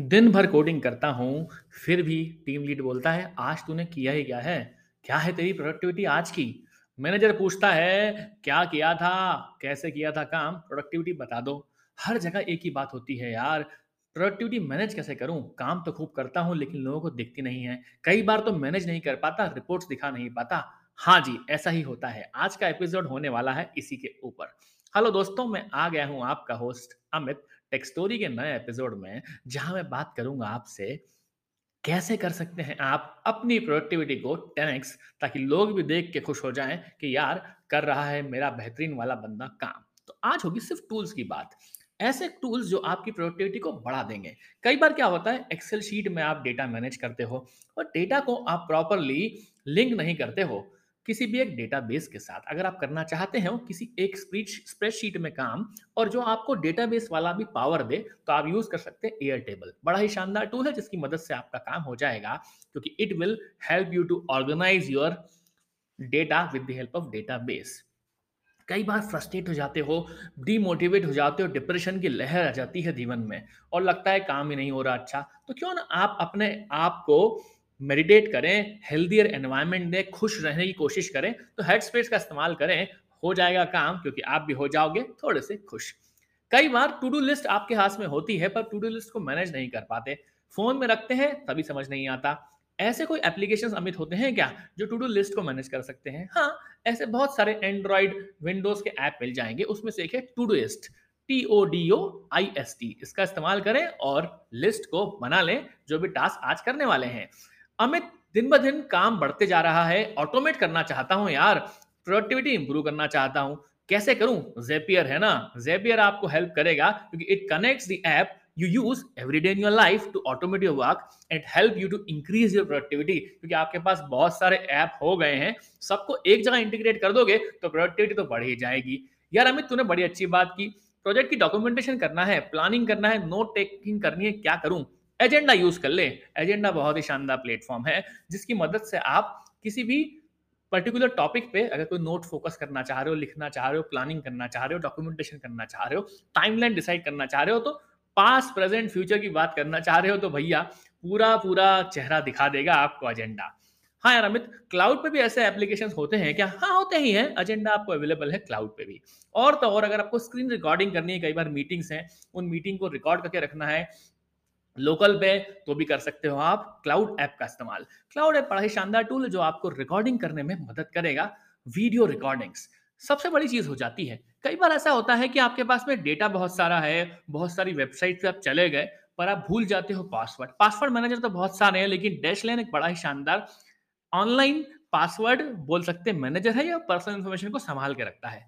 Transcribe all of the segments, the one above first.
दिन भर कोडिंग करता हूँ, फिर भी टीम लीड बोलता है, "आज तूने किया ही क्या है? क्या है तेरी प्रोडक्टिविटी आज की?" मैनेजर पूछता है, "क्या किया था? कैसे किया था काम? प्रोडक्टिविटी बता दो।" हर जगह एक ही बात होती है यार, प्रोडक्टिविटी मैनेज कैसे करूँ काम तो खूब करता हूँ, लेकिन लोगों को दिखती नहीं है। कई बार तो मैनेज नहीं कर पाता, रिपोर्ट्स दिखा नहीं पाता। हाँ जी, ऐसा ही होता है। आज का एपिसोड होने वाला है इसी के ऊपर। हेलो दोस्तों, मैं आ गया हूँ आपका होस्ट अमित टेक स्टोरी के नए एपिसोड में, जहाँ मैं बात करूँगा आपसे कैसे कर सकते हैं आप अपनी प्रोडक्टिविटी को 10x ताकि लोग भी देख के खुश हो जाएँ कि यार कर रहा है मेरा बेहतरीन वाला बंदा काम। तो आज होगी सिर्फ़ टूल्स की बात। ऐसे टूल्स जो आपकी प्रोडक्टिविटी को बढ़ा देंगे। कई बार क्या होता है एक्सेल शीट में आप डेटा मैनेज करते हो और डेटा को आप प्रॉपरली लिंक नहीं करते हो किसी भी एक डेटाबेस के साथ, अगर आप करना चाहते हैं किसी एक स्प्रेडशीट में काम, और जो आपको डेटाबेस वाला भी पावर दे तो आप यूज़ कर सकते हैं एयर टेबल बड़ा ही शानदार टूल है, जिसकी मदद से आपका काम हो जाएगा, क्योंकि it will help you to organise your data with the help of database कई बार फ्रस्ट्रेट हो जाते हो डीमोटिवेट हो जाते हो डिप्रेशन की लहर आ जाती है जीवन में, और लगता है काम ही नहीं हो रहा अच्छा। तो क्यों ना आप अपने आप को मेडिटेट करें हेल्दियर एनवायरनमेंट दें खुश रहने की कोशिश करें तो हेड स्पेस का इस्तेमाल करें, हो जाएगा काम, क्योंकि आप भी हो जाओगे, थोड़े से खुश। कई बार टू डू लिस्ट आपके हाथ में होती है, पर टू डू लिस्ट को मैनेज नहीं कर पाते। फ़ोन में रखते हैं, तभी समझ नहीं आता। ऐसे कोई एप्लीकेशन अमित होते हैं क्या, जो टू डू लिस्ट को मैनेज कर सकते हैं? हाँ ऐसे बहुत सारे एंड्रॉयड विंडोज़ के ऐप मिल जाएँगे, उसमें से एक है Todoist T O D O I S T इसका इस्तेमाल करें और लिस्ट को बना लें, जो भी टास्क आज करने वाले हैं। अमित दिन ब दिन काम बढ़ते जा रहा है ऑटोमेट करना चाहता हूँ यार प्रोडक्टिविटी इंप्रूव करना चाहता हूँ। कैसे करूँ? जेपियर है ना? जेपियर आपको हेल्प करेगा, क्योंकि it connects the app you use every day in your life to automate your work and help you to increase your productivity क्योंकि आपके पास बहुत सारे ऐप हो गए हैं, सबको एक जगह इंटीग्रेट कर दोगे तो प्रोडक्टिविटी तो बढ़ ही जाएगी। यार अमित, तूने बड़ी अच्छी बात की। प्रोजेक्ट की डॉक्यूमेंटेशन करना है प्लानिंग करना है नोट टेकिंग करनी है, क्या करूँ? एजेंडा यूज़ कर ले। एजेंडा बहुत ही शानदार प्लेटफॉर्म है, जिसकी मदद से आप किसी भी पर्टिकुलर टॉपिक पे अगर कोई नोट फोकस करना चाह रहे हो, लिखना चाह रहे हो, प्लानिंग करना चाह रहे हो, डॉक्यूमेंटेशन करना चाह रहे हो, टाइमलाइन डिसाइड करना चाह रहे हो तो पास प्रेजेंट, फ्यूचर की बात करना चाह रहे हो तो भैया पूरा पूरा चेहरा दिखा देगा आपको एजेंडा। हाँ यार अमित, क्लाउड पे भी ऐसे एप्लीकेशंस होते हैं क्या? हाँ होते ही हैं। एजेंडा आपको अवेलेबल है क्लाउड पे भी। और तो और अगर आपको स्क्रीन रिकॉर्डिंग करनी है, कई बार मीटिंग्स हैं, उन मीटिंग को रिकॉर्ड करके रखना है लोकल पे तो भी कर सकते हो आप क्लाउड ऐप का इस्तेमाल। क्लाउड ऐप बड़ा ही शानदार टूल जो आपको रिकॉर्डिंग करने में मदद करेगा वीडियो रिकॉर्डिंग्स सबसे बड़ी चीज़ हो जाती है। कई बार ऐसा होता है कि आपके पास में डेटा बहुत सारा है, बहुत सारी वेबसाइट पे आप चले गए, पर आप भूल जाते हो पासवर्ड पासवर्ड मैनेजर तो बहुत सारे हैं, लेकिन डैशलैन एक बड़ा ही शानदार ऑनलाइन पासवर्ड बोल सकते मैनेजर है या पर्सनल इन्फॉर्मेशन को संभाल के रखता है।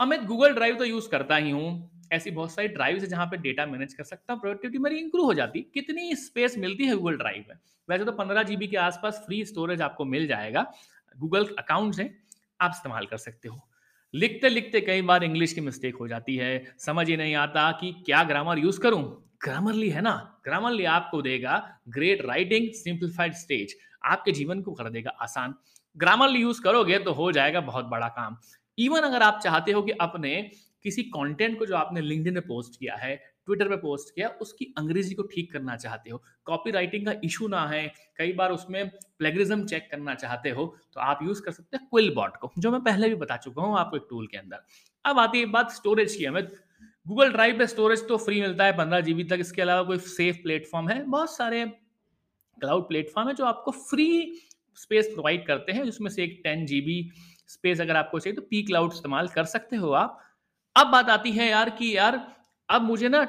अमित गूगल ड्राइव तो यूज़ करता ही हूँ। ऐसी बहुत सारी ड्राइव है जहाँ पे डेटा मैनेज कर सकता हूँ प्रोडक्टिविटी मेरी इंक्रूव हो जाती कितनी स्पेस मिलती है गूगल ड्राइव में? वैसे तो पंद्रह जीबी के आसपास फ्री स्टोरेज आपको मिल जाएगा। गूगल अकाउंट से आप इस्तेमाल कर सकते हो। लिखते लिखते कई बार इंग्लिश की मिस्टेक हो जाती है। समझ ही नहीं आता कि क्या ग्रामर यूज़ करूँ। ग्रामरली है ना? ग्रामरली आपको देगा ग्रेट राइटिंग सिंप्लीफाइड स्टेज आपके जीवन को कर देगा आसान। ग्रामरली यूज़ करोगे तो हो जाएगा बहुत बड़ा काम। इवन अगर आप चाहते हो कि अपने किसी कंटेंट को जो आपने लिंक्डइन में पोस्ट किया है ट्विटर पे पोस्ट किया, उसकी अंग्रेज़ी को ठीक करना चाहते हो कॉपी राइटिंग का इशू ना है, कई बार उसमें प्लेगरिज्म चेक करना चाहते हो तो आप यूज़ कर सकते हैं क्विल बॉट को, जो मैं पहले भी बता चुका हूँ आपको एक टूल के अंदर। अब आती है बात स्टोरेज की हमें गूगल ड्राइव पे स्टोरेज तो फ्री मिलता है, पंद्रह जीबी तक, इसके अलावा कोई सेफ़ प्लेटफॉर्म है, बहुत सारे क्लाउड प्लेटफॉर्म है जो आपको फ्री स्पेस प्रोवाइड करते हैं, जिसमें से एक टेन जीबी स्पेस अगर आपको चाहिए तो पी क्लाउड इस्तेमाल कर सकते हो आप। अब बात आती है यार कि यार, अब मुझे ना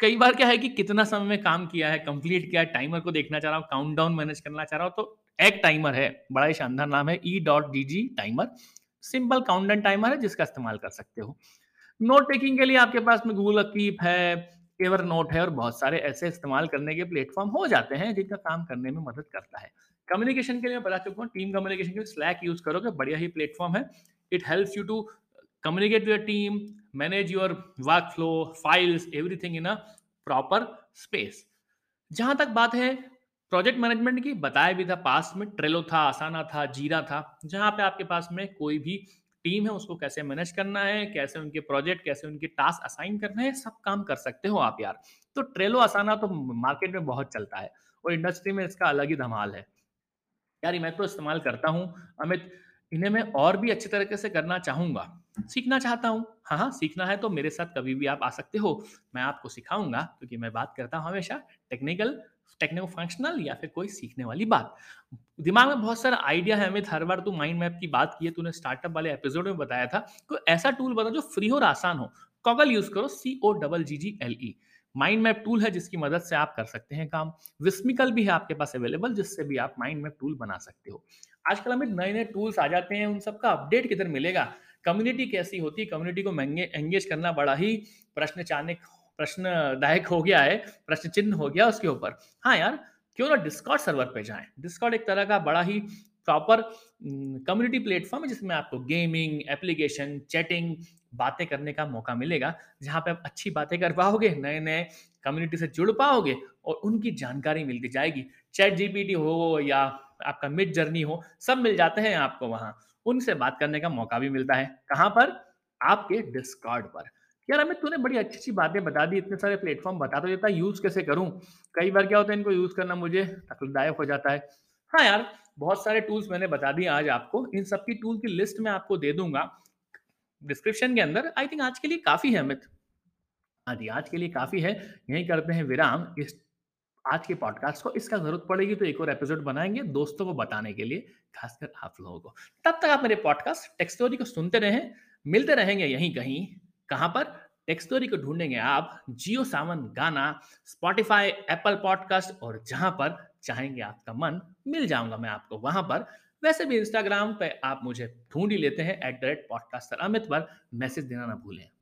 कई बार क्या है कि कितना समय में काम किया है कंप्लीट किया है टाइमर को देखना चाह रहा हूँ काउंट डाउन मैनेज करना चाह रहा हूँ तो एक टाइमर है, बड़ा ही शानदार नाम है E dot D G timer simple countdown timer है जिसका इस्तेमाल कर सकते हो। नोट टेकिंग के लिए आपके पास में गूगल कीप है एवर नोट है और बहुत सारे ऐसे इस्तेमाल करने के प्लेटफॉर्म हो जाते हैं जिनका काम करने में मदद करता है। कम्युनिकेशन के लिए मैं बता चुका हूँ टीम कम्युनिकेशन के लिए स्लैक यूज़ करोगे, बढ़िया ही प्लेटफॉर्म है। It helps you to communicate with your team manage your workflow files everything in a proper space जहाँ तक बात है प्रोजेक्ट मैनेजमेंट की बताया भी था पास में ट्रेलो था आसाना था जीरा था जहाँ पे आपके पास में कोई भी टीम है उसको कैसे मैनेज करना है, कैसे उनके प्रोजेक्ट, कैसे उनके टास्क असाइन करने हैं, सब काम कर सकते हो आप यार। तो ट्रेलो आसाना तो मार्केट में बहुत चलता है और इंडस्ट्री में इसका अलग ही धमाल है। यार मैं तो इस्तेमाल करता हूँ अमित, इन्हें मैं और भी अच्छी तरीके से करना चाहूँगा, सीखना चाहता हूँ। हाँ, हाँ, सीखना है तो मेरे साथ कभी भी आप आ सकते हो, मैं आपको सिखाऊँगा क्योंकि मैं बात करता हूँ हमेशा टेक्निकल, टेक्नो फंक्शनल या फिर कोई सीखने वाली बात। दिमाग में बहुत सारा आइडिया है अमित, हर बार तू माइंड मैप की बात की है, तूने स्टार्टअप वाले एपिसोड में बताया था, कोई ऐसा टूल बता जो फ्री और आसान हो। कॉगल यूज़ करो C O double G G L E mind map tool है जिसकी मदद से आप कर सकते हैं काम। विस्मिकल भी है आपके पास अवेलेबल जिससे भी आप माइंड मैप टूल बना सकते हो। आजकल हमें नए-नए टूल्स आ जाते हैं, उन सबका अपडेट किधर मिलेगा? कम्युनिटी कैसी होती है? कम्युनिटी को एंगेज करना बड़ा ही प्रश्नचानिक प्रश्नदायक हो गया है, प्रश्न चिन्ह हो गया उसके ऊपर। हाँ यार, क्यों ना डिस्कॉर्ड सर्वर पे जाएँ डिस्कॉर्ड एक तरह का बड़ा ही प्रॉपर कम्युनिटी प्लेटफ़ॉर्म है जिसमें आपको गेमिंग, एप्लीकेशन, चैटिंग, बातें करने का मौका मिलेगा, जहाँ पे आप अच्छी बातें कर पाओगे, नए-नए कम्युनिटी से जुड़ पाओगे और उनकी जानकारी मिलती जाएगी। चैट जीपीटी हो या आपका मिड जर्नी हो, सब मिल जाते हैं आपको वहाँ। उनसे बात करने का मौका भी मिलता है। कहाँ पर? आपके डिस्कॉर्ड पर। यार अमित तूने बड़ी अच्छी-अच्छी बातें बता दी, इतने सारे प्लेटफ़ॉर्म बता तो देता, यूज़ कैसे करूँ? कई बार क्या होता है इनको यूज़ करना मुझे तकलीफ़दायक हो जाता है। हाँ यार, बहुत सारे टूल्स मैंने बता दिए आज आपको, इन सब की टूल की लिस्ट मैं आपको दे दूँगा डिस्क्रिप्शन के अंदर। आई थिंक आज के लिए काफ़ी है अमित। हाँ जी, आज के लिए काफ़ी है। यहीं करते हैं विराम इस आज के पॉडकास्ट को। इसका ज़रूरत पड़ेगी तो एक और एपिसोड बनाएँगे दोस्तों को बताने के लिए, खासकर आप लोगों को। तब तक आप मेरे पॉडकास्ट टेक स्टोरी को सुनते रहें, मिलते रहेंगे यहीं कहीं। कहाँ पर? स्टोरी को ढूंढेंगे आप जियो सावन, गाना, स्पॉटिफ़ाई, एप्पल पॉडकास्ट और जहाँ पर चाहेंगे आपका मन, मिल जाऊँगा मैं आपको वहाँ पर। वैसे भी इंस्टाग्राम पे आप मुझे ढूंढ ही लेते हैं at the rate podcaster Amit पर, मैसेज देना ना भूलें।